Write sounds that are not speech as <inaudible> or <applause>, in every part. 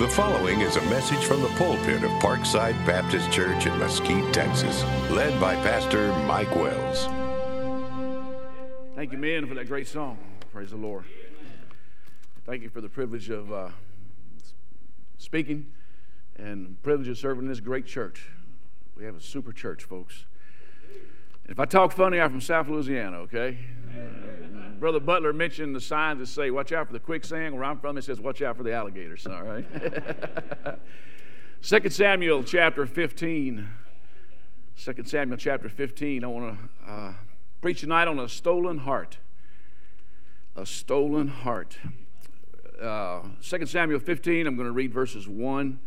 The following is a message from the pulpit of Parkside Baptist Church in Mesquite, Texas, led by Pastor Mike Wells. Thank you, men, for that great song. Praise the Lord. Thank you for the privilege of uh, speaking and privilege of serving this great church. We have a super church, folks. If I talk funny, I'm from South Louisiana, okay? Brother Butler mentioned the signs that say, watch out for the quicksand. Where I'm from, it says, watch out for the alligators, all right? <laughs> 2 Samuel chapter 15. 2 Samuel chapter 15. I want to uh, preach tonight on a stolen heart. A stolen heart. Uh, 2 Samuel 15, I'm going to read verses 1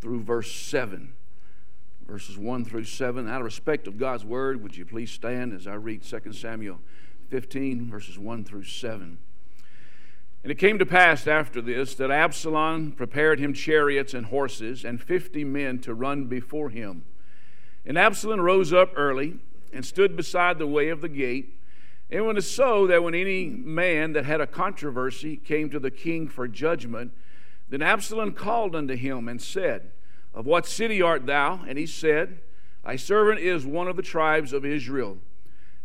through verse 7 verses 1 through 7. Out of respect of God's word, would you please stand as I read 2 Samuel 15, verses 1 through 7. And it came to pass after this that Absalom prepared him chariots and horses and fifty men to run before him. And Absalom rose up early and stood beside the way of the gate. And when it was so that when any man that had a controversy came to the king for judgment, then Absalom called unto him and said, of what city art thou? And he said, Thy servant is one of the tribes of Israel.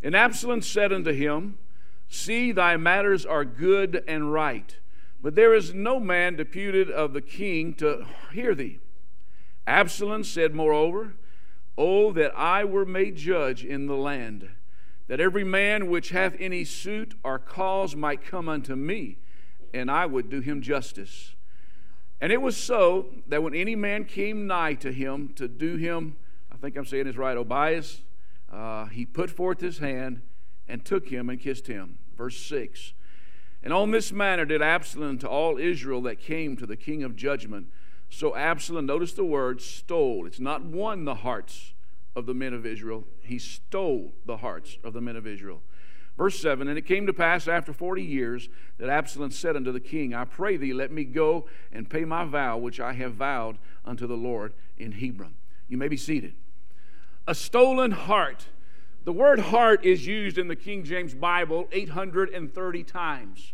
And Absalom said unto him, See, thy matters are good and right, but there is no man deputed of the king to hear thee. Absalom said, Moreover, Oh, that I were made judge in the land, that every man which hath any suit or cause might come unto me, and I would do him justice. And it was so that when any man came nigh to him to do him, I think I'm saying this right, obeis, uh, he put forth his hand and took him and kissed him. Verse 6. And on this manner did Absalom to all Israel that came to the king of judgment. So Absalom, notice the word stole. It's not won the hearts of the men of Israel, he stole the hearts of the men of Israel. Verse 7 And it came to pass after forty years that Absalom said unto the king, I pray thee, let me go and pay my vow which I have vowed unto the Lord in Hebron. You may be seated. A stolen heart. The word heart is used in the King James Bible 830 times.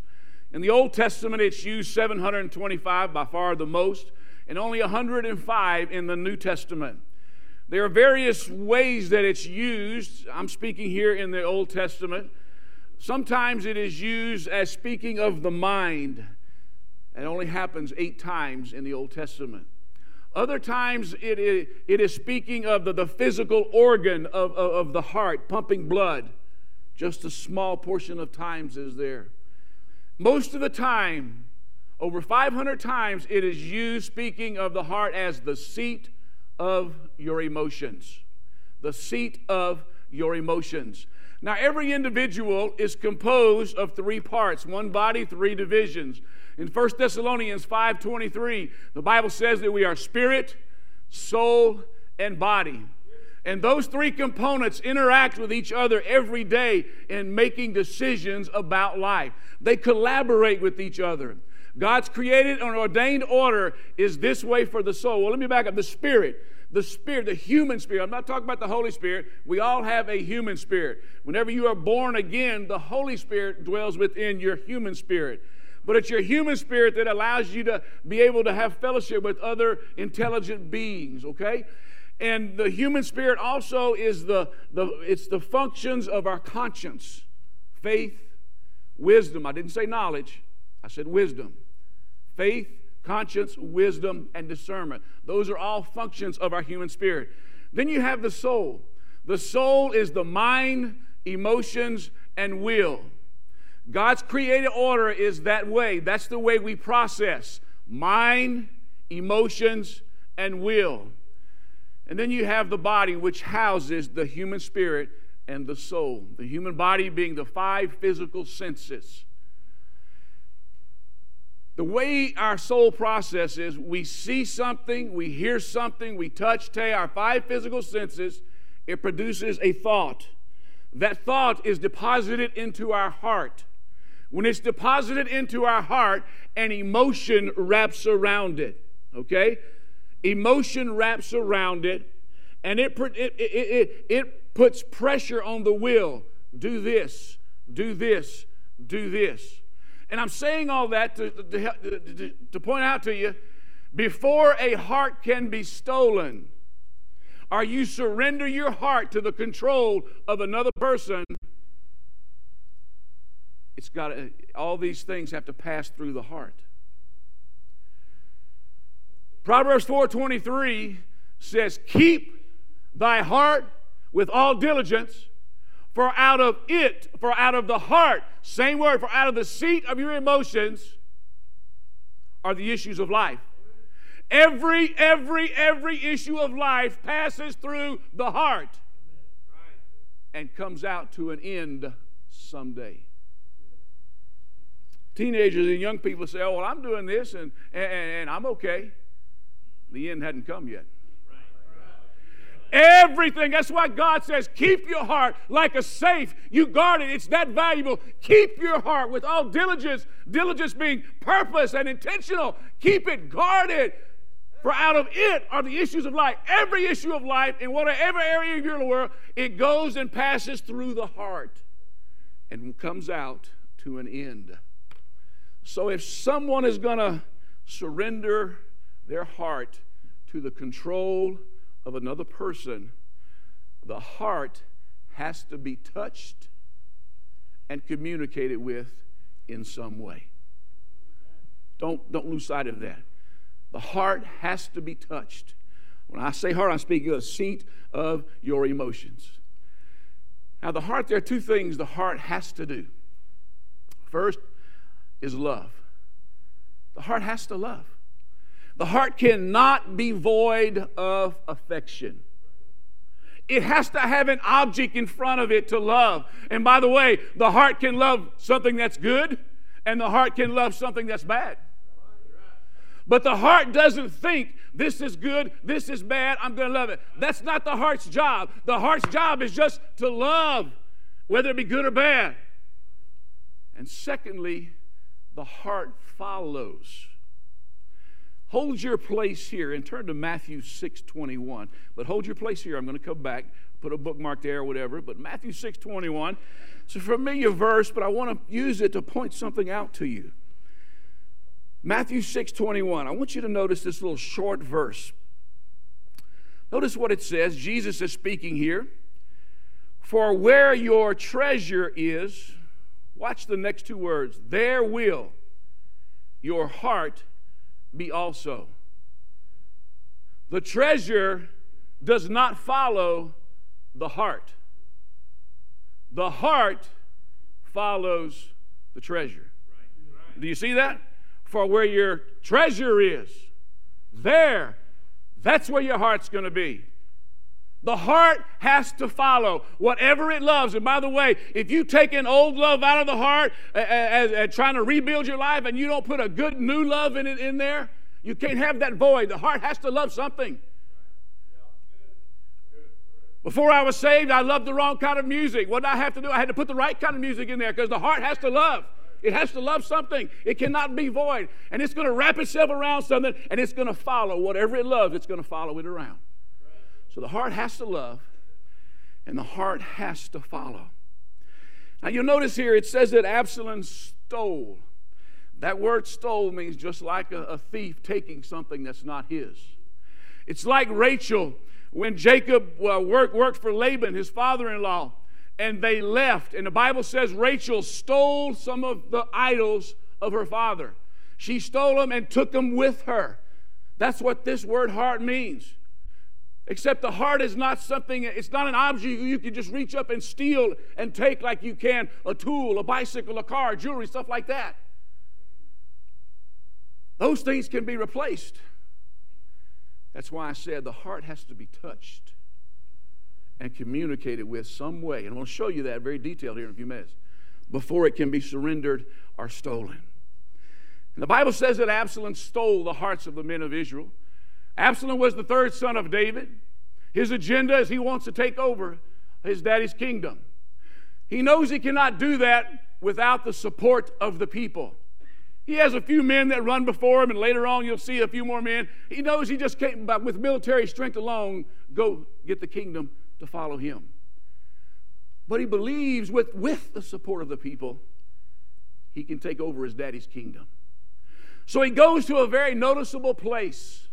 In the Old Testament, it's used 725, by far the most, and only 105 in the New Testament. There are various ways that it's used. I'm speaking here in the Old Testament. Sometimes it is used as speaking of the mind. It only happens eight times in the Old Testament. Other times it is, it is speaking of the, the physical organ of, of, of the heart, pumping blood. Just a small portion of times is there. Most of the time, over 500 times, it is used speaking of the heart as the seat of your emotions. The seat of your emotions. Now, every individual is composed of three parts one body, three divisions. In 1 Thessalonians 5:23, the Bible says that we are spirit, soul, and body. And those three components interact with each other every day in making decisions about life. They collaborate with each other. God's created and ordained order is this way for the soul. Well, let me back up. The spirit the spirit, the human spirit. I'm not talking about the Holy Spirit. We all have a human spirit. Whenever you are born again, the Holy Spirit dwells within your human spirit. But it's your human spirit that allows you to be able to have fellowship with other intelligent beings, okay? And the human spirit also is the, the it's the functions of our conscience, faith, wisdom. I didn't say knowledge, I said wisdom. Faith, conscience, wisdom, and discernment. Those are all functions of our human spirit. Then you have the soul. The soul is the mind, emotions, and will. God's created order is that way. That's the way we process mind, emotions, and will. And then you have the body, which houses the human spirit and the soul. The human body being the five physical senses. The way our soul processes, we see something, we hear something, we touch, taste, our five physical senses, it produces a thought. That thought is deposited into our heart. When it's deposited into our heart, an emotion wraps around it. Okay? Emotion wraps around it, and it, it, it, it puts pressure on the will. Do this, do this, do this. And I'm saying all that to, to, to, to point out to you Before a heart can be stolen, or you surrender your heart to the control of another person, it's got to, all these things have to pass through the heart. Proverbs 4:23 says, "Keep thy heart with all diligence, for out of it, for out of the heart, same word, for out of the seat of your emotions are the issues of life." Every, every, every issue of life passes through the heart and comes out to an end someday. Teenagers and young people say, Oh, well, I'm doing this and, and, and I'm okay. The end hadn't come yet. Everything. That's why God says, keep your heart like a safe. You guard it. It's that valuable. Keep your heart with all diligence. Diligence being purpose and intentional. Keep it guarded. For out of it are the issues of life. Every issue of life, in whatever area of your world, it goes and passes through the heart and comes out to an end. So if someone is going to surrender their heart to the control of another person, the heart has to be touched and communicated with in some way. Don't, don't lose sight of that. The heart has to be touched. When I say heart, I'm speaking of the seat of your emotions. Now, the heart, there are two things the heart has to do. First is love. The heart has to love. The heart cannot be void of affection. It has to have an object in front of it to love. And by the way, the heart can love something that's good, and the heart can love something that's bad. But the heart doesn't think this is good, this is bad, I'm going to love it. That's not the heart's job. The heart's job is just to love, whether it be good or bad. And secondly, the heart follows. Hold your place here and turn to Matthew 6 21. But hold your place here. I'm going to come back, put a bookmark there or whatever. But Matthew 6 21, it's a familiar verse, but I want to use it to point something out to you. Matthew 6 21. I want you to notice this little short verse. Notice what it says. Jesus is speaking here. For where your treasure is, watch the next two words, there will your heart be also. The treasure does not follow the heart, the heart follows the treasure. Do you see that? For where your treasure is, there, that's where your heart's going to be. The heart has to follow whatever it loves. And by the way, if you take an old love out of the heart and trying to rebuild your life and you don't put a good new love in it in there, you can't have that void. The heart has to love something. Before I was saved, I loved the wrong kind of music. What did I have to do? I had to put the right kind of music in there because the heart has to love. It has to love something. It cannot be void. And it's going to wrap itself around something and it's going to follow whatever it loves, it's going to follow it around. So the heart has to love and the heart has to follow. Now you'll notice here it says that Absalom stole. That word stole means just like a, a thief taking something that's not his. It's like Rachel when Jacob uh, worked, worked for Laban, his father in law and they left. And the Bible says Rachel stole some of the idols of her father. She stole them and took them with her. That's what this word heart means. Except the heart is not something, it's not an object you can just reach up and steal and take like you can a tool, a bicycle, a car, jewelry, stuff like that. Those things can be replaced. That's why I said the heart has to be touched and communicated with some way. And I'm going to show you that very detailed here in a few minutes before it can be surrendered or stolen. And the Bible says that Absalom stole the hearts of the men of Israel. Absalom was the third son of David. His agenda is he wants to take over his daddy's kingdom. He knows he cannot do that without the support of the people. He has a few men that run before him, and later on you'll see a few more men. He knows he just can't, with military strength alone, go get the kingdom to follow him. But he believes with, with the support of the people, he can take over his daddy's kingdom. So he goes to a very noticeable place,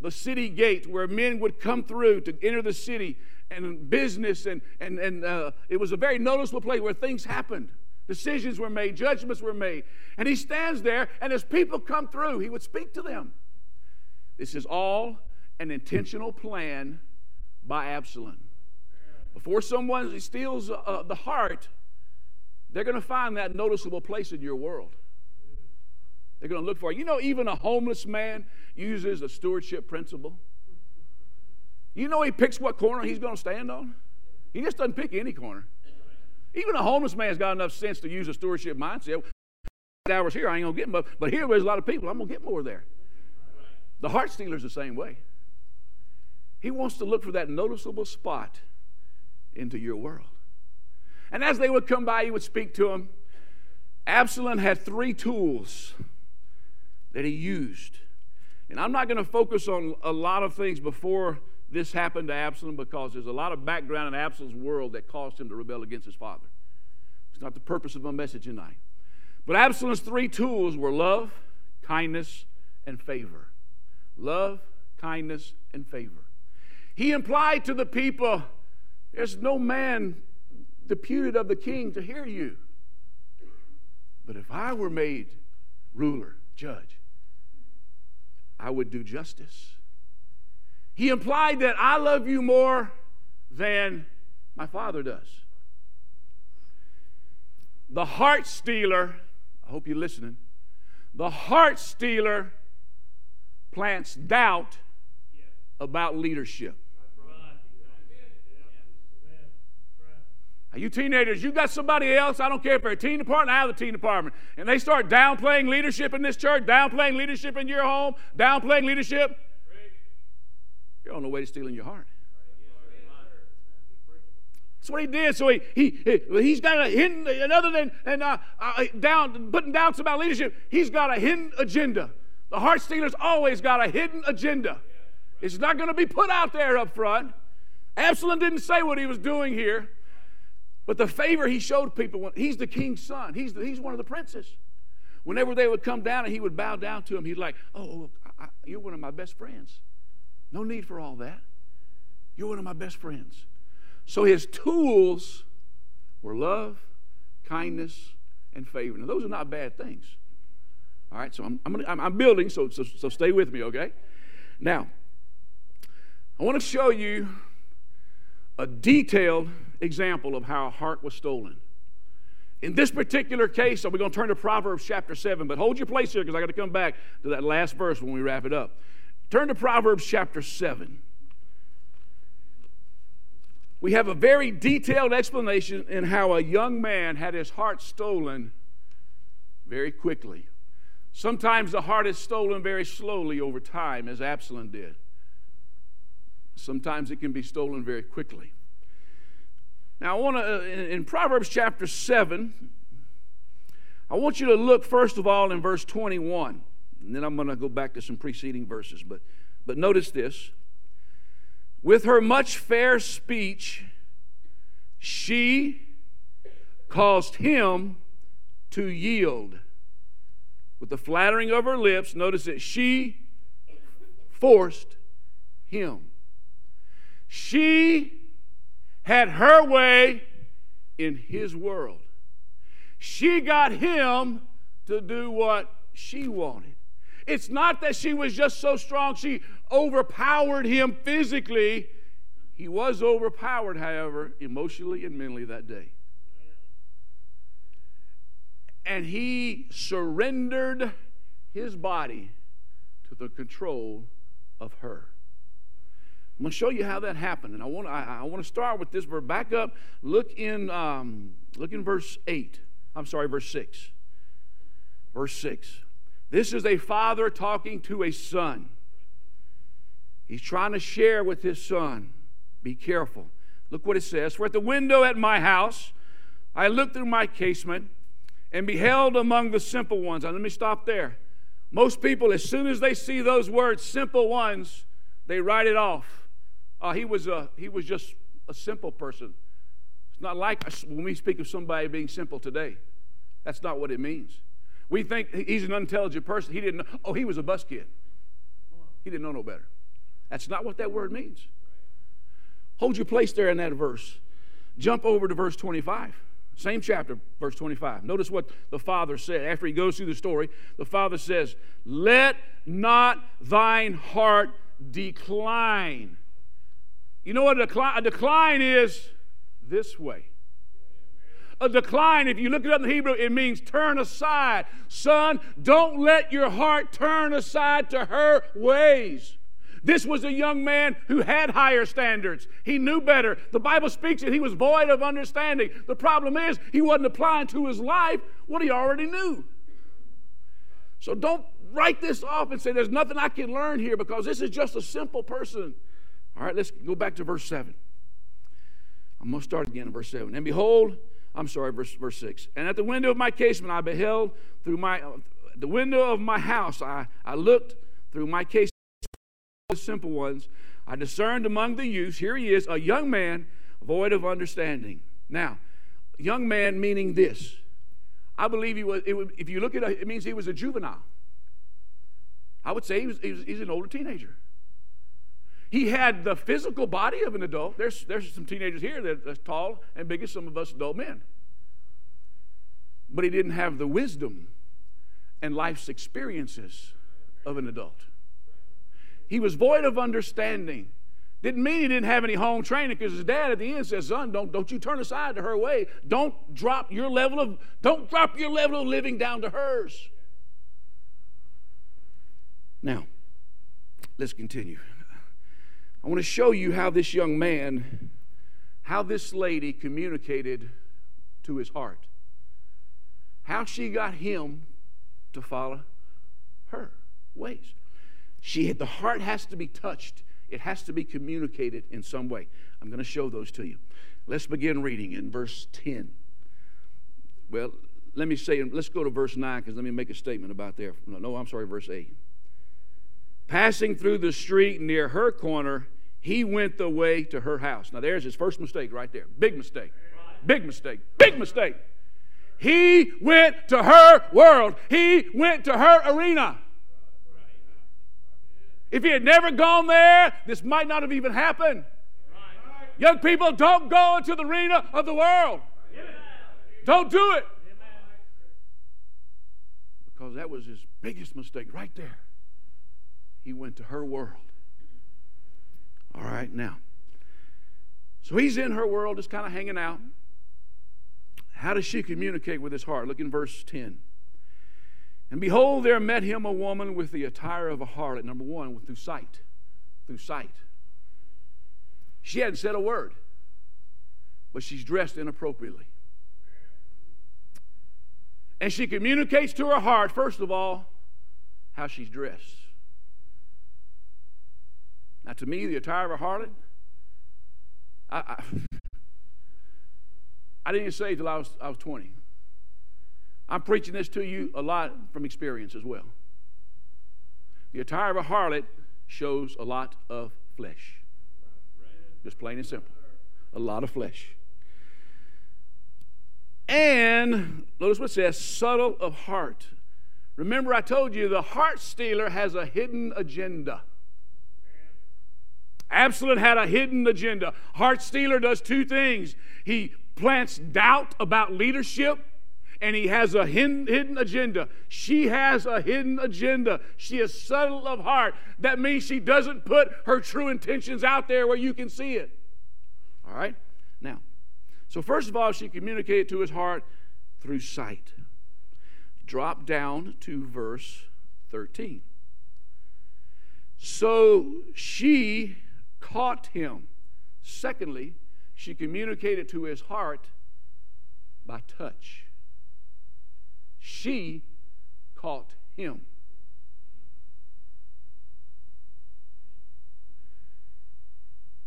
the city gate, where men would come through to enter the city and business, and, and, and uh, it was a very noticeable place where things happened. Decisions were made, judgments were made. And he stands there, and as people come through, he would speak to them. This is all an intentional plan by Absalom. Before someone steals uh, the heart, they're going to find that noticeable place in your world. They're going to look for it. You know, even a homeless man uses a stewardship principle. You know, he picks what corner he's going to stand on. He just doesn't pick any corner. Even a homeless man's got enough sense to use a stewardship mindset. Hours here, I ain't gonna get more, but here there's a lot of people. I'm gonna get more there. The heart stealer's the same way. He wants to look for that noticeable spot into your world. And as they would come by, he would speak to them. Absalom had three tools that he used. And I'm not going to focus on a lot of things before this happened to Absalom because there's a lot of background in Absalom's world that caused him to rebel against his father. It's not the purpose of my message tonight. But Absalom's three tools were love, kindness, and favor. Love, kindness, and favor. He implied to the people, There's no man deputed of the king to hear you. But if I were made ruler, judge, I would do justice. He implied that I love you more than my father does. The heart stealer, I hope you're listening, the heart stealer plants doubt about leadership. You teenagers, you got somebody else, I don't care if they're a teen department, I have a teen department, and they start downplaying leadership in this church, downplaying leadership in your home, downplaying leadership, you're on the way to stealing your heart. That's what he did. So he, he, he's got a hidden, other than and, uh, uh, down, putting doubts about leadership, he's got a hidden agenda. The heart stealer's always got a hidden agenda. It's not going to be put out there up front. Absalom didn't say what he was doing here. But the favor he showed people, he's the king's son. He's, the, he's one of the princes. Whenever they would come down and he would bow down to him, he'd like, oh, I, you're one of my best friends. No need for all that. You're one of my best friends. So his tools were love, kindness, and favor. Now, those are not bad things. All right, so I'm, I'm, gonna, I'm, I'm building, so, so, so stay with me, okay? Now, I want to show you a detailed example of how a heart was stolen. In this particular case, so we're going to turn to Proverbs chapter 7, but hold your place here because I got to come back to that last verse when we wrap it up. Turn to Proverbs chapter 7. We have a very detailed explanation in how a young man had his heart stolen very quickly. Sometimes the heart is stolen very slowly over time, as Absalom did. Sometimes it can be stolen very quickly. Now, I want to, uh, in Proverbs chapter 7, I want you to look first of all in verse 21. And then I'm going to go back to some preceding verses. But, but notice this. With her much fair speech, she caused him to yield. With the flattering of her lips, notice that she forced him. She had her way in his world. She got him to do what she wanted. It's not that she was just so strong, she overpowered him physically. He was overpowered, however, emotionally and mentally that day. And he surrendered his body to the control of her. I'm going to show you how that happened, and I want I, I want to start with this verse. Back up, look in um, look in verse eight. I'm sorry, verse six. Verse six. This is a father talking to a son. He's trying to share with his son. Be careful. Look what it says. For at the window at my house, I looked through my casement and beheld among the simple ones. Now, let me stop there. Most people, as soon as they see those words, simple ones, they write it off. Uh, he, was a, he was just a simple person. It's not like when we speak of somebody being simple today. That's not what it means. We think he's an unintelligent person. He didn't know. Oh, he was a bus kid. He didn't know no better. That's not what that word means. Hold your place there in that verse. Jump over to verse 25. Same chapter, verse 25. Notice what the father said after he goes through the story. The father says, Let not thine heart decline. You know what a decline, a decline is? This way. A decline, if you look it up in Hebrew, it means turn aside. Son, don't let your heart turn aside to her ways. This was a young man who had higher standards. He knew better. The Bible speaks that he was void of understanding. The problem is, he wasn't applying to his life what he already knew. So don't write this off and say, There's nothing I can learn here because this is just a simple person. All right, let's go back to verse 7. I'm going to start again in verse 7. And behold, I'm sorry, verse, verse 6. And at the window of my casement I beheld through my, the window of my house, I, I looked through my casement the simple ones. I discerned among the youths, here he is, a young man void of understanding. Now, young man meaning this. I believe he was, if you look at it, it means he was a juvenile. I would say he was, he was, he's an older teenager. He had the physical body of an adult. There's, there's some teenagers here that are tall and big as some of us adult men. But he didn't have the wisdom and life's experiences of an adult. He was void of understanding. Didn't mean he didn't have any home training because his dad at the end says, son, don't, don't you turn aside to her way. Don't drop your level of don't drop your level of living down to hers. Now, let's continue. I want to show you how this young man, how this lady communicated to his heart. How she got him to follow her ways. She, the heart has to be touched. It has to be communicated in some way. I'm going to show those to you. Let's begin reading in verse 10. Well, let me say, let's go to verse 9 because let me make a statement about there. No, no, I'm sorry, verse 8. Passing through the street near her corner, he went the way to her house. Now, there's his first mistake right there. Big mistake. Big mistake. Big mistake. He went to her world, he went to her arena. If he had never gone there, this might not have even happened. Young people, don't go into the arena of the world. Don't do it. Because that was his biggest mistake right there. He went to her world. All right, now. So he's in her world, just kind of hanging out. How does she communicate with his heart? Look in verse 10. And behold, there met him a woman with the attire of a harlot. Number one, through sight. Through sight. She hadn't said a word, but she's dressed inappropriately. And she communicates to her heart, first of all, how she's dressed. Now, to me, the attire of a harlot, I, I, I didn't say till I was, I was 20. I'm preaching this to you a lot from experience as well. The attire of a harlot shows a lot of flesh. Just plain and simple. A lot of flesh. And notice what it says subtle of heart. Remember, I told you the heart stealer has a hidden agenda. Absalom had a hidden agenda. Heart stealer does two things he plants doubt about leadership and he has a hidden, agenda. She has a hidden agenda. She is subtle of heart. That means she doesn't put her true intentions out there where you can see it. All right? Now, so first of all, she communicated to his heart through sight. Drop down to verse 13. So she caught him. Secondly, she communicated to his heart by touch she caught him.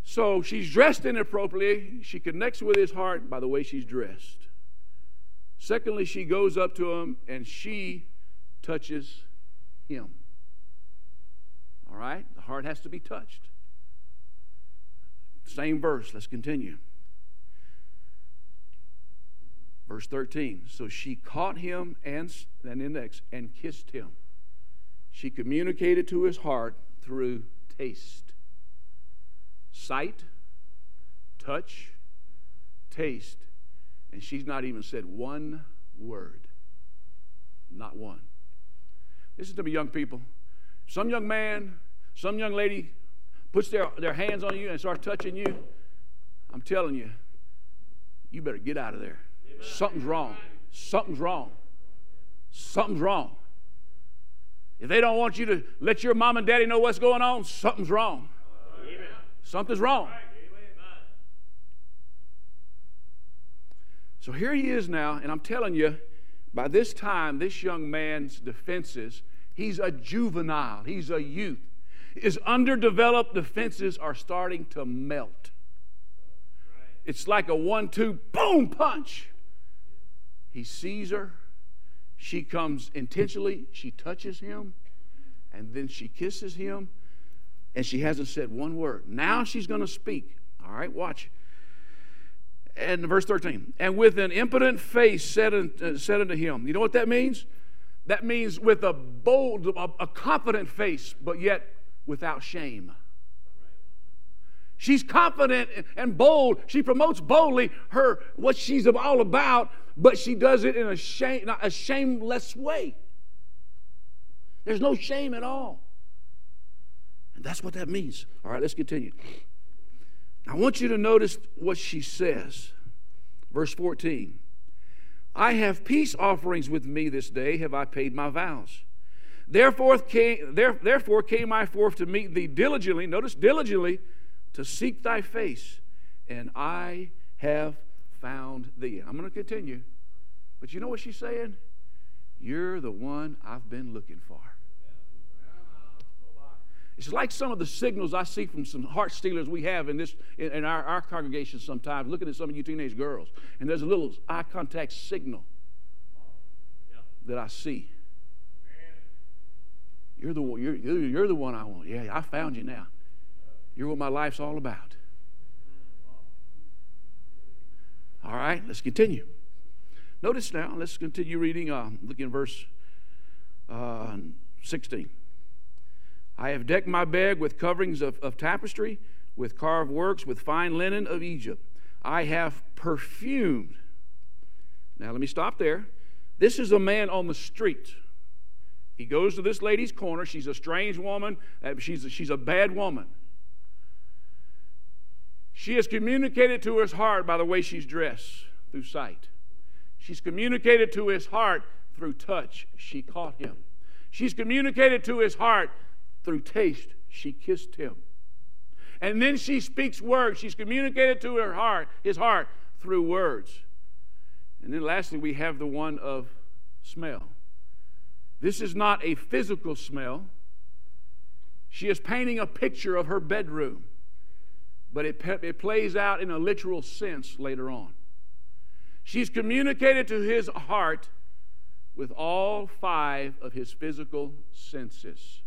So she's dressed inappropriately. She connects with his heart by the way she's dressed. Secondly, she goes up to him and she touches him. All right? The heart has to be touched. Same verse. Let's continue. Verse 13. So she caught him and an index and kissed him. She communicated to his heart through taste, sight, touch, taste, and she's not even said one word. Not one. Listen to me, young people. Some young man, some young lady puts their, their hands on you and starts touching you. I'm telling you, you better get out of there. Something's wrong. Something's wrong. Something's wrong. If they don't want you to let your mom and daddy know what's going on, something's wrong. Something's wrong. So here he is now, and I'm telling you, by this time, this young man's defenses, he's a juvenile, he's a youth. His underdeveloped defenses are starting to melt. It's like a one two boom punch. He sees her. She comes intentionally. She touches him. And then she kisses him. And she hasn't said one word. Now she's going to speak. All right, watch. And verse 13. And with an impotent face said, uh, said unto him. You know what that means? That means with a bold, a, a confident face, but yet without shame. She's confident and bold. She promotes boldly her what she's all about, but she does it in a shame, a shameless way. There's no shame at all. And that's what that means. All right, let's continue. I want you to notice what she says. Verse 14. I have peace offerings with me this day, have I paid my vows. Therefore came, there, therefore came I forth to meet thee diligently, notice diligently, to seek thy face, and I have found thee. I'm going to continue. But you know what she's saying? You're the one I've been looking for. It's like some of the signals I see from some heart stealers we have in this in, in our, our congregation sometimes, looking at some of you teenage girls, and there's a little eye contact signal that I see. You're the, you're, you're the one I want. Yeah, I found you now. You're what my life's all about. All right, let's continue. Notice now, let's continue reading. Uh, look in verse uh, 16. I have decked my bed with coverings of, of tapestry, with carved works, with fine linen of Egypt. I have perfumed. Now, let me stop there. This is a man on the street. He goes to this lady's corner. She's a strange woman. Uh, she's a, she's a bad woman. She has communicated to his heart by the way she's dressed through sight. She's communicated to his heart through touch. She caught him. She's communicated to his heart through taste. She kissed him. And then she speaks words. She's communicated to her heart, his heart, through words. And then lastly, we have the one of smell. This is not a physical smell. She is painting a picture of her bedroom but it, it plays out in a literal sense later on. She's communicated to his heart with all five of his physical senses.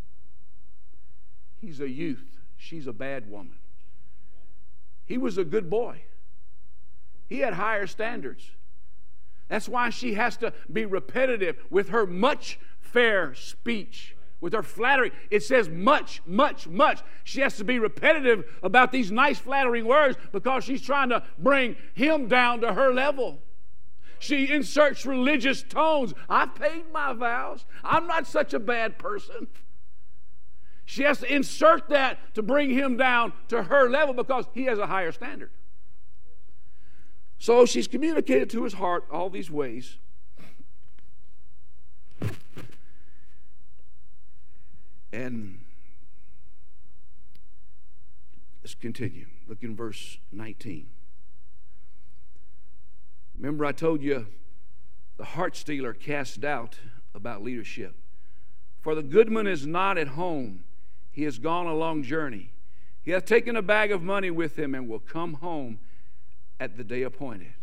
He's a youth, she's a bad woman. He was a good boy, he had higher standards. That's why she has to be repetitive with her much fair speech with her flattery. It says much, much, much. She has to be repetitive about these nice, flattering words because she's trying to bring him down to her level. She inserts religious tones. I've paid my vows. I'm not such a bad person. She has to insert that to bring him down to her level because he has a higher standard. So she's communicated to his heart all these ways. And let's continue. Look in verse 19. Remember, I told you the heart stealer cast doubt about leadership. For the goodman is not at home, he has gone a long journey. He hath taken a bag of money with him and will come home at the day appointed.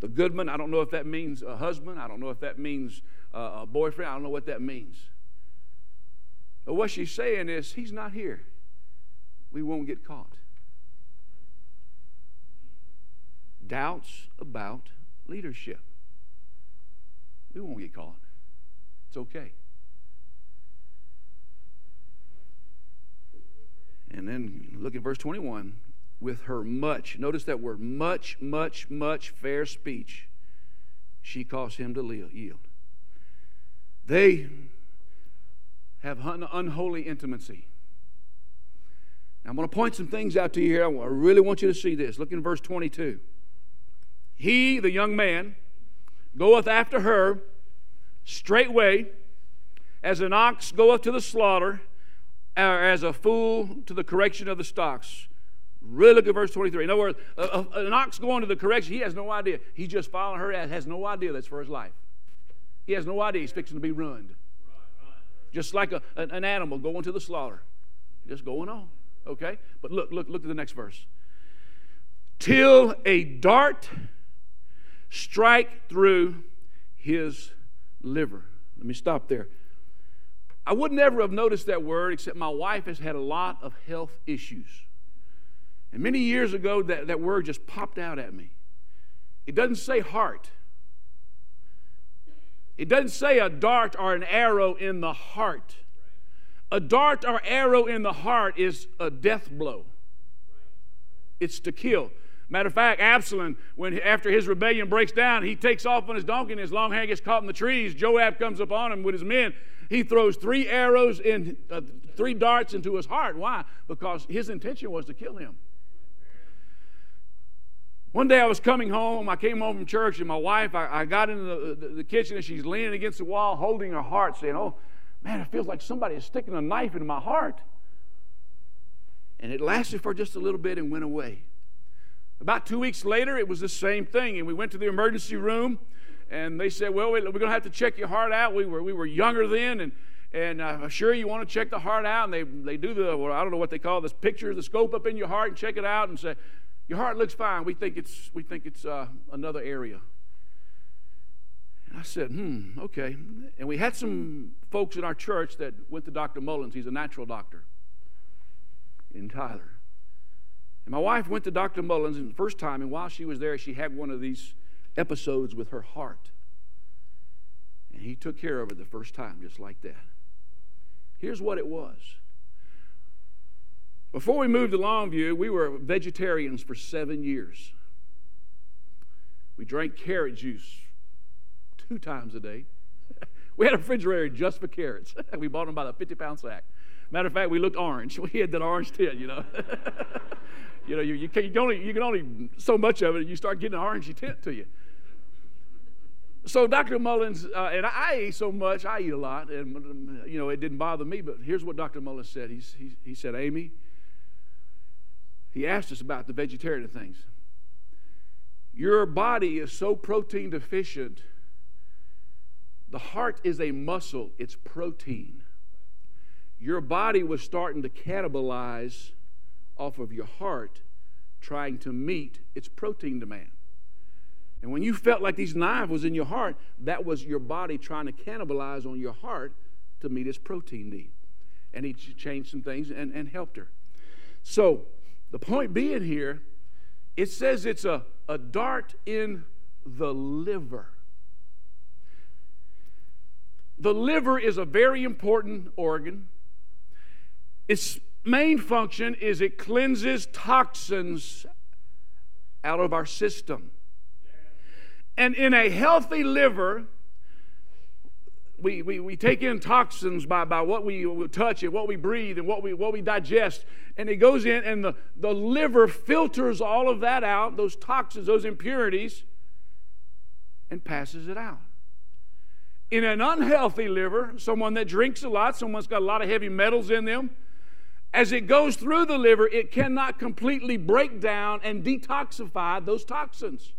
The goodman, I don't know if that means a husband, I don't know if that means uh, a boyfriend, I don't know what that means. But what she's saying is, He's not here. We won't get caught. Doubts about leadership. We won't get caught. It's okay. And then look at verse 21. With her much, notice that word, much, much, much fair speech, she caused him to yield. They have unholy intimacy. Now, I'm going to point some things out to you here. I really want you to see this. Look in verse 22. He, the young man, goeth after her straightway, as an ox goeth to the slaughter, or as a fool to the correction of the stocks. Really look at verse 23. In other words, an ox going to the correction, he has no idea. He's just following her, has no idea that's for his life. He has no idea he's fixing to be ruined. Just like a, an animal going to the slaughter. Just going on. Okay? But look, look, look at the next verse. Till a dart strike through his liver. Let me stop there. I would never have noticed that word except my wife has had a lot of health issues. And many years ago, that, that word just popped out at me. It doesn't say heart, it doesn't say a dart or an arrow in the heart. A dart or arrow in the heart is a death blow, it's to kill. Matter of fact, Absalom, when after his rebellion breaks down, he takes off on his donkey and his long hair gets caught in the trees. Joab comes upon him with his men. He throws three arrows in, uh, three darts into his heart. Why? Because his intention was to kill him. One day I was coming home. I came home from church, and my wife, I, I got into the, the, the, kitchen, and she's leaning against the wall, holding her heart, saying, Oh, man, it feels like somebody is sticking a knife into my heart. And it lasted for just a little bit and went away. About two weeks later, it was the same thing, and we went to the emergency room, and they said, "Well, we're going to have to check your heart out." We were we were younger then, and and uh, sure you want to check the heart out, and they they do the well, I don't know what they call this picture, the scope up in your heart, and check it out, and say, "Your heart looks fine. We think it's we think it's uh, another area." And I said, "Hmm, okay." And we had some folks in our church that went to Dr. Mullins. He's a natural doctor in Tyler. And my wife went to Dr. Mullins the first time, and while she was there, she had one of these episodes with her heart. And he took care of it the first time, just like that. Here's what it was. Before we moved to Longview, we were vegetarians for seven years. We drank carrot juice two times a day. <laughs> we had a refrigerator just for carrots. <laughs> we bought them by the 50 pound sack. Matter of fact, we looked orange. <laughs> We had that orange tint, you know. you know, you, you, can, you, can only, you can only so much of it, you start getting an orangey tint to you. So Dr. Mullins, uh, and I ate so much, I eat a lot, and, you know, it didn't bother me, but here's what Dr. Mullins said. He's, he, he said, Amy, he asked us about the vegetarian things. Your body is so protein deficient. The heart is a muscle, it's protein. Your body was starting to cannibalize off of your heart trying to meet its protein demand. And when you felt like these knives was in your heart, that was your body trying to cannibalize on your heart to meet its protein need. And he changed some things and, and helped her. So the point being here, it says it's a, a dart in the liver. The liver is a very important organ. It's main function is it cleanses toxins out of our system. And in a healthy liver, we, we, we take in toxins by, by what we touch and what we breathe and what we, what we digest. And it goes in, and the, the liver filters all of that out, those toxins, those impurities, and passes it out. In an unhealthy liver, someone that drinks a lot, someone's got a lot of heavy metals in them, as it goes through the liver, it cannot completely break down and detoxify those toxins.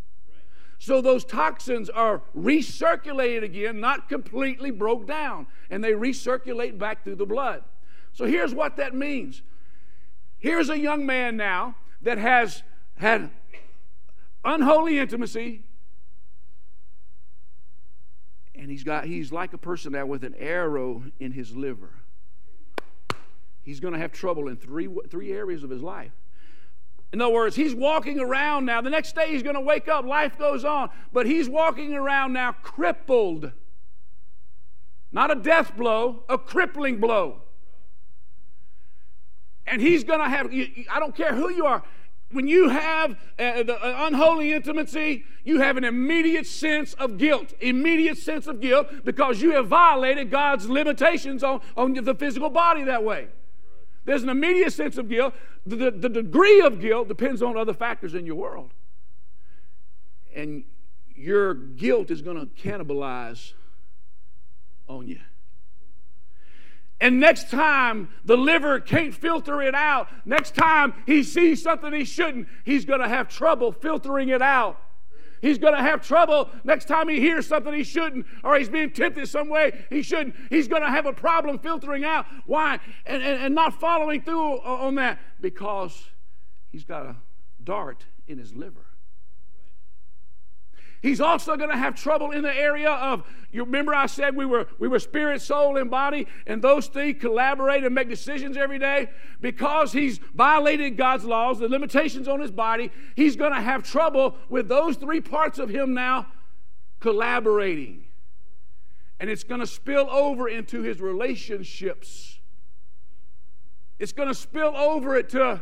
So those toxins are recirculated again, not completely broke down, and they recirculate back through the blood. So here's what that means. Here's a young man now that has had unholy intimacy, and he's got he's like a person now with an arrow in his liver he's going to have trouble in three, three areas of his life. In other words, he's walking around now. The next day he's going to wake up, life goes on, but he's walking around now crippled. Not a death blow, a crippling blow. And he's going to have, I don't care who you are, when you have uh, the uh, unholy intimacy, you have an immediate sense of guilt. Immediate sense of guilt because you have violated God's limitations on, on the physical body that way. There's an immediate sense of guilt. The, the, the degree of guilt depends on other factors in your world. And your guilt is going to cannibalize on you. And next time the liver can't filter it out, next time he sees something he shouldn't, he's going to have trouble filtering it out. He's going to have trouble next time he hears something he shouldn't, or he's being tempted some way he shouldn't. He's going to have a problem filtering out. Why? And, and, and not following through on that because he's got a dart in his liver. He's also going to have trouble in the area of, you remember I said we were, we were spirit, soul, and body, and those three collaborate and make decisions every day? Because he's violated God's laws, the limitations on his body, he's going to have trouble with those three parts of him now collaborating. And it's going to spill over into his relationships. It's going to spill over it to,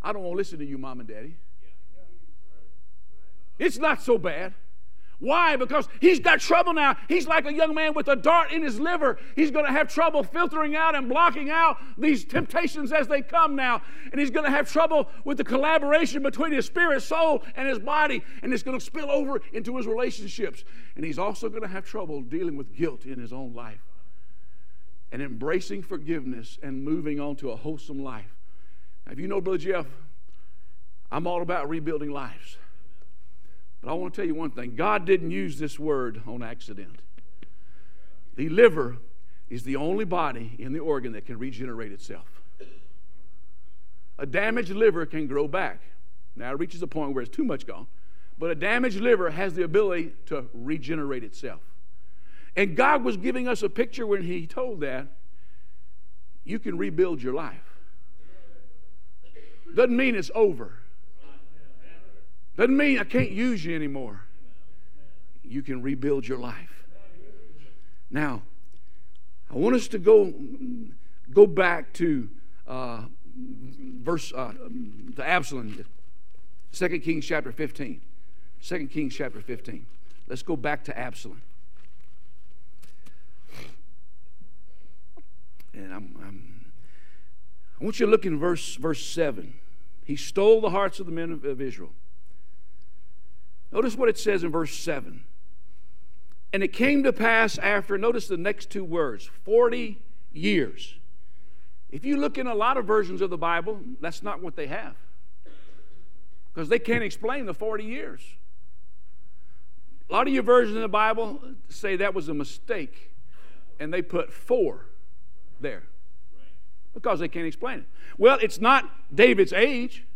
I don't want to listen to you, mom and daddy. It's not so bad. Why? Because he's got trouble now. He's like a young man with a dart in his liver. He's going to have trouble filtering out and blocking out these temptations as they come now. And he's going to have trouble with the collaboration between his spirit, soul, and his body. And it's going to spill over into his relationships. And he's also going to have trouble dealing with guilt in his own life and embracing forgiveness and moving on to a wholesome life. Now, if you know Brother Jeff, I'm all about rebuilding lives. I want to tell you one thing God didn't use this word on accident. The liver is the only body in the organ that can regenerate itself. A damaged liver can grow back. Now it reaches a point where it's too much gone. But a damaged liver has the ability to regenerate itself. And God was giving us a picture when He told that you can rebuild your life. Doesn't mean it's over. Doesn't mean I can't use you anymore. You can rebuild your life. Now, I want us to go go back to uh, verse uh, to Absalom, 2 Kings chapter 15. 2 Kings chapter 15. Let's go back to Absalom. And I'm, I'm, i want you to look in verse, verse 7. He stole the hearts of the men of, of Israel. Notice what it says in verse 7. And it came to pass after, notice the next two words 40 years. If you look in a lot of versions of the Bible, that's not what they have. Because they can't explain the 40 years. A lot of your versions of the Bible say that was a mistake, and they put four there because they can't explain it. Well, it's not David's age,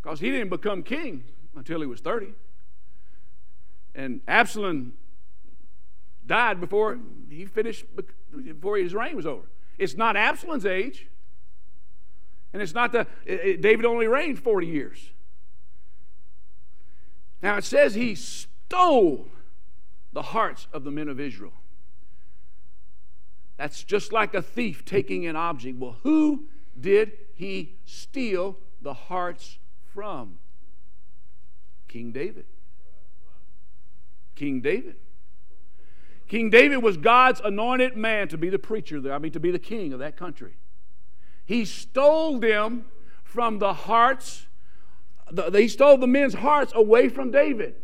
because he didn't become king until he was 30. And Absalom died before he finished, before his reign was over. It's not Absalom's age. And it's not the, it, David only reigned 40 years. Now it says he stole the hearts of the men of Israel. That's just like a thief taking an object. Well, who did he steal the hearts from? King David. King David. King David was God's anointed man to be the preacher there, I mean, to be the king of that country. He stole them from the hearts, the, he stole the men's hearts away from David.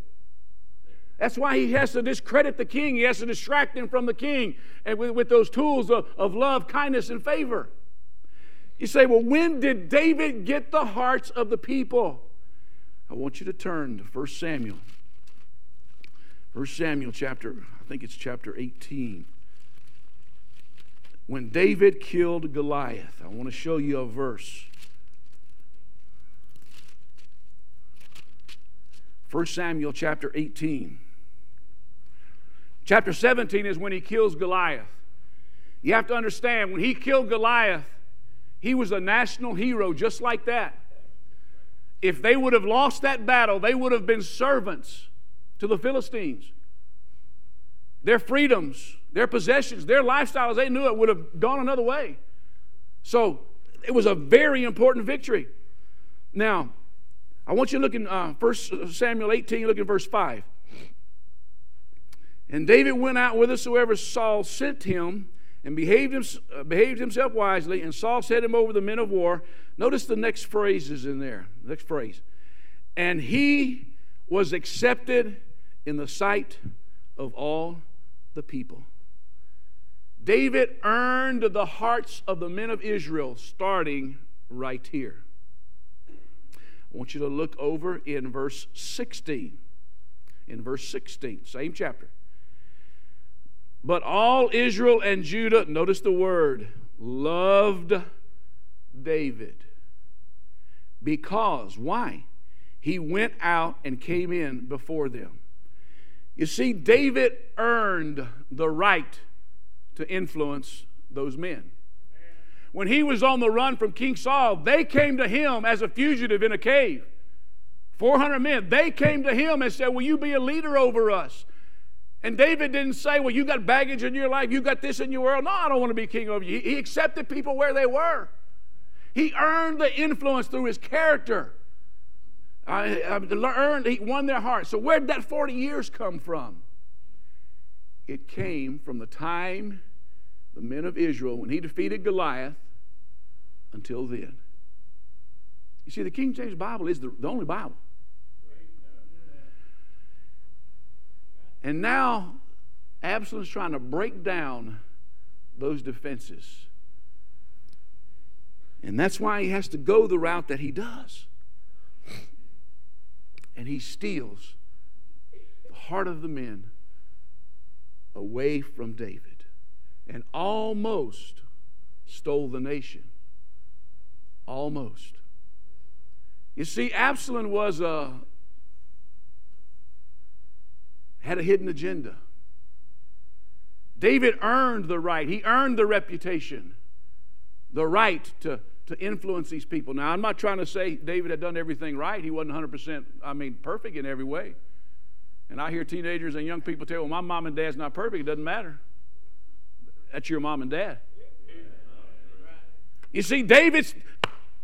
That's why he has to discredit the king. He has to distract them from the king and with, with those tools of, of love, kindness, and favor. You say, well, when did David get the hearts of the people? I want you to turn to 1 Samuel 1 Samuel chapter, I think it's chapter 18. When David killed Goliath, I want to show you a verse. 1 Samuel chapter 18. Chapter 17 is when he kills Goliath. You have to understand, when he killed Goliath, he was a national hero just like that. if they would have lost that battle, they would have been servants to the Philistines. Their freedoms, their possessions, their lifestyle as they knew it would have gone another way. So it was a very important victory. Now, I want you to look in uh, 1 Samuel 18, look at verse 5. And David went out with whithersoever Saul sent him and behaved, him, uh, behaved himself wisely, and Saul set him over the men of war. Notice the next phrases in there. next phrase. And he was accepted in the sight of all the people. David earned the hearts of the men of Israel starting right here. I want you to look over in verse 16. In verse 16, same chapter. But all Israel and Judah, notice the word, loved David. Because, why? He went out and came in before them. You see, David earned the right to influence those men. When he was on the run from King Saul, they came to him as a fugitive in a cave. 400 men. They came to him and said, Will you be a leader over us? And David didn't say, Well, you got baggage in your life, you got this in your world. No, I don't want to be king over you. He accepted people where they were. He earned the influence through his character. I, I earned, he won their hearts. So, where did that 40 years come from? It came from the time the men of Israel, when he defeated Goliath, until then. You see, the King James Bible is the, the only Bible. And now Absalom's trying to break down those defenses. And that's why he has to go the route that he does. And he steals the heart of the men away from David and almost stole the nation. Almost. You see, Absalom was a, had a hidden agenda. David earned the right, he earned the reputation, the right to, to influence these people. Now, I'm not trying to say David had done everything right. He wasn't 100%, I mean, perfect in every way. And I hear teenagers and young people tell, well, my mom and dad's not perfect. It doesn't matter. That's your mom and dad. You see, David's,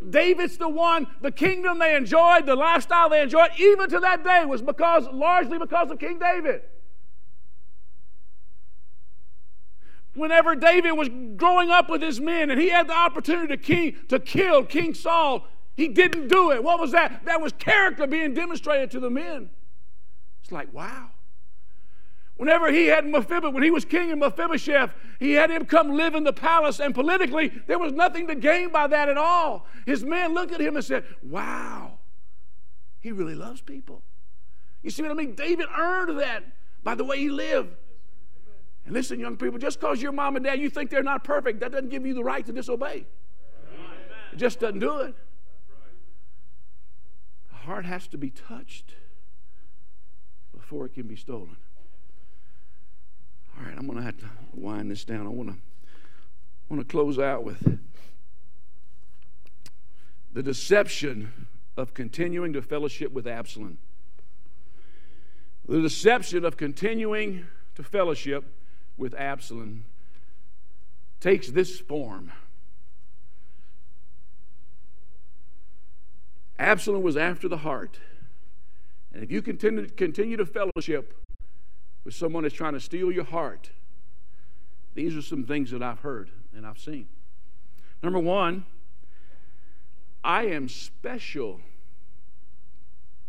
David's the one, the kingdom they enjoyed, the lifestyle they enjoyed, even to that day, was because largely because of King David. Whenever David was growing up with his men and he had the opportunity to, king, to kill King Saul, he didn't do it. What was that? That was character being demonstrated to the men. It's like, wow. Whenever he had Mephibosheth, when he was king in Mephibosheth, he had him come live in the palace, and politically, there was nothing to gain by that at all. His men looked at him and said, Wow, he really loves people. You see what I mean? David earned that by the way he lived. And listen, young people, just because your mom and dad, you think they're not perfect, that doesn't give you the right to disobey. It just doesn't do it. The heart has to be touched before it can be stolen. All right, I'm going to have to wind this down. I want to want to close out with the deception of continuing to fellowship with Absalom. The deception of continuing to fellowship with Absalom takes this form. Absalom was after the heart. And if you continue, continue to fellowship with someone that's trying to steal your heart, these are some things that I've heard and I've seen. Number one, I am special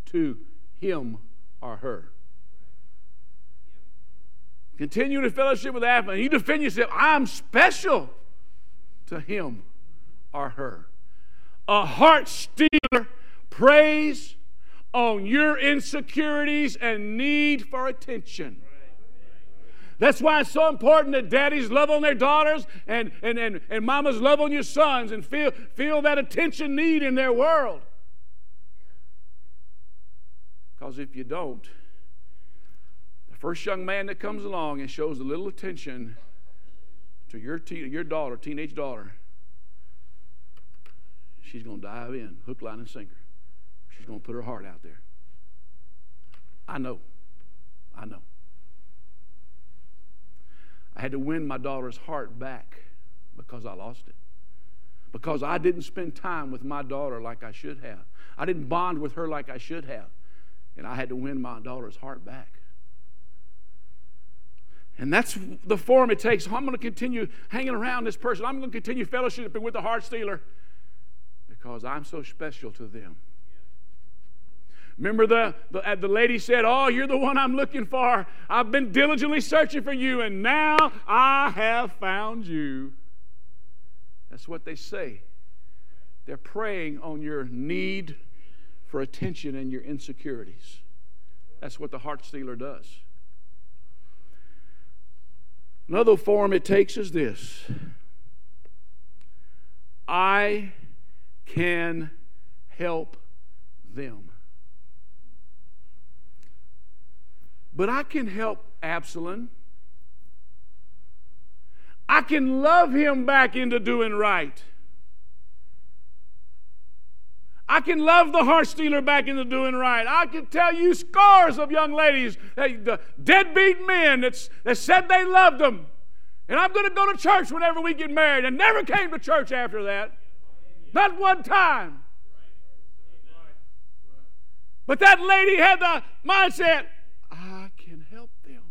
to him or her. Continue to fellowship with Absalom. You defend yourself. I'm special to him or her. A heart stealer preys on your insecurities and need for attention. That's why it's so important that daddies love on their daughters and, and, and, and mamas love on your sons and feel, feel that attention need in their world. Because if you don't, first young man that comes along and shows a little attention to your, te- your daughter, teenage daughter, she's going to dive in, hook, line, and sinker. she's going to put her heart out there. I know. I know. I had to win my daughter's heart back because I lost it. Because I didn't spend time with my daughter like I should have. I didn't bond with her like I should have. And I had to win my daughter's heart back. And that's the form it takes. I'm going to continue hanging around this person. I'm going to continue fellowshipping with the heart stealer because I'm so special to them. Remember the, the, uh, the lady said, Oh, you're the one I'm looking for. I've been diligently searching for you, and now I have found you. That's what they say. They're preying on your need for attention and your insecurities. That's what the heart stealer does. Another form it takes is this I can help them. But I can help Absalom. I can love him back into doing right. I can love the heart stealer back into doing right. I can tell you scores of young ladies, the deadbeat men that, that said they loved them. And I'm going to go to church whenever we get married and never came to church after that. Not one time. But that lady had the mindset I can help them.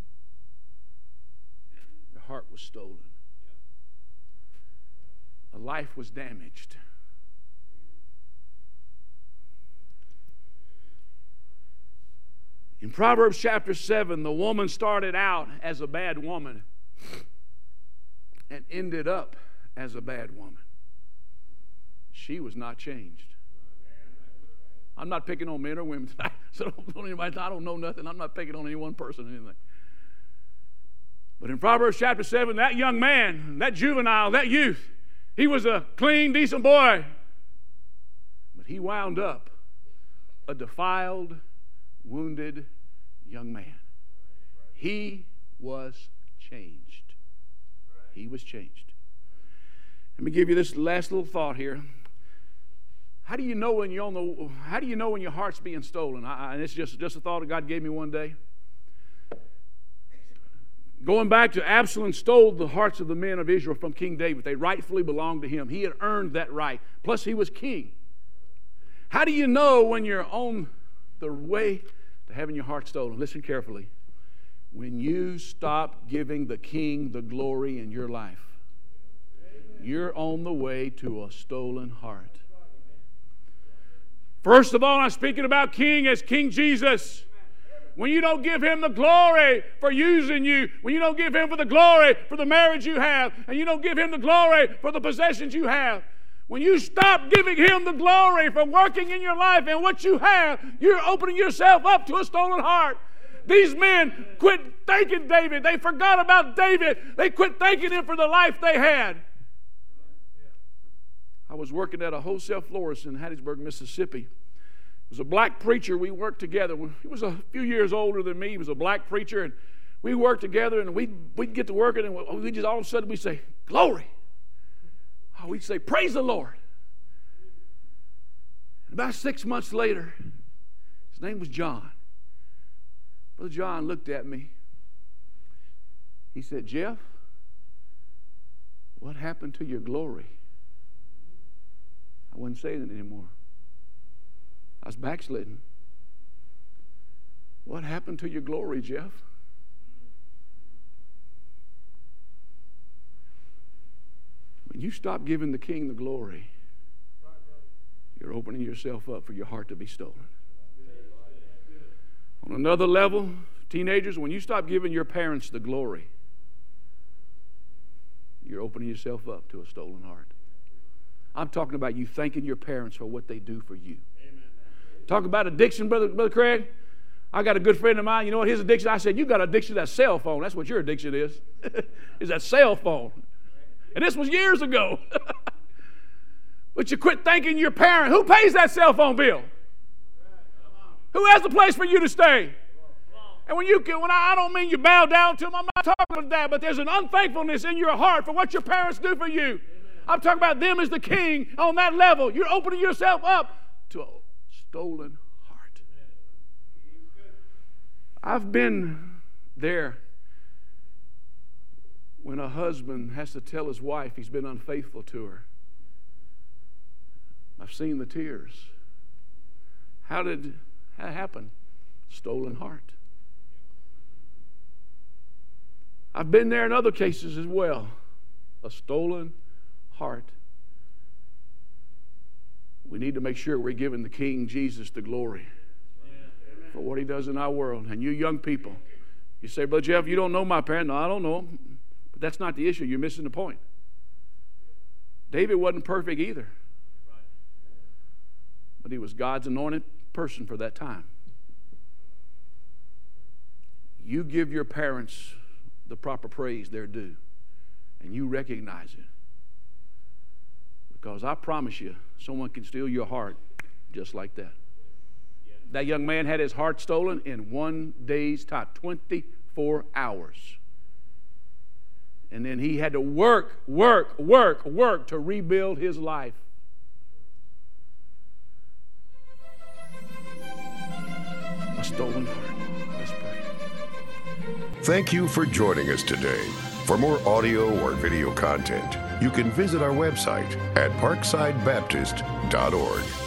Their heart was stolen, a life was damaged. In Proverbs chapter 7, the woman started out as a bad woman and ended up as a bad woman. She was not changed. I'm not picking on men or women tonight. <laughs> So don't, don't anybody, I don't know nothing. I'm not picking on any one person or anything. But in Proverbs chapter 7, that young man, that juvenile, that youth, he was a clean, decent boy. But he wound up a defiled, wounded young man. He was changed. He was changed. Let me give you this last little thought here. How do you know when you're on the? How do you know when your heart's being stolen? I, and it's just just a thought that God gave me one day. Going back to Absalom stole the hearts of the men of Israel from King David. They rightfully belonged to him. He had earned that right. Plus, he was king. How do you know when you're on the way to having your heart stolen? Listen carefully. When you stop giving the king the glory in your life, you're on the way to a stolen heart. First of all, I'm speaking about King as King Jesus. When you don't give him the glory for using you, when you don't give him for the glory for the marriage you have, and you don't give him the glory for the possessions you have, when you stop giving him the glory for working in your life and what you have, you're opening yourself up to a stolen heart. These men quit thanking David. They forgot about David. They quit thanking him for the life they had. I was working at a wholesale florist in Hattiesburg, Mississippi. It was a black preacher. We worked together. He was a few years older than me. He was a black preacher, and we worked together. And we'd, we'd get to working, and we just all of a sudden we say, "Glory!" Oh, we'd say, "Praise the Lord." About six months later, his name was John. Brother John looked at me. He said, "Jeff, what happened to your glory?" I wasn't saying it anymore. I was backsliding. What happened to your glory, Jeff? You stop giving the king the glory, you're opening yourself up for your heart to be stolen. On another level, teenagers, when you stop giving your parents the glory, you're opening yourself up to a stolen heart. I'm talking about you thanking your parents for what they do for you. Amen. Talk about addiction, brother, brother Craig. I got a good friend of mine. You know what his addiction? I said, You got addiction to that cell phone. That's what your addiction is. <laughs> is that cell phone. And this was years ago. <laughs> but you quit thanking your parent. Who pays that cell phone bill? Who has the place for you to stay? And when you can, when I, I don't mean you bow down to them, I'm not talking about that, but there's an unthankfulness in your heart for what your parents do for you. I'm talking about them as the king on that level. You're opening yourself up to a stolen heart. I've been there a husband has to tell his wife he's been unfaithful to her. I've seen the tears. How did that happen? Stolen heart. I've been there in other cases as well. A stolen heart. We need to make sure we're giving the King Jesus the glory for what he does in our world. And you young people, you say, Brother Jeff, you don't know my parents. No, I don't know them. That's not the issue. You're missing the point. David wasn't perfect either. But he was God's anointed person for that time. You give your parents the proper praise they're due, and you recognize it. Because I promise you, someone can steal your heart just like that. That young man had his heart stolen in one day's time 24 hours. And then he had to work, work, work, work to rebuild his life. A stolen heart. Let's pray. Thank you for joining us today. For more audio or video content, you can visit our website at parksidebaptist.org.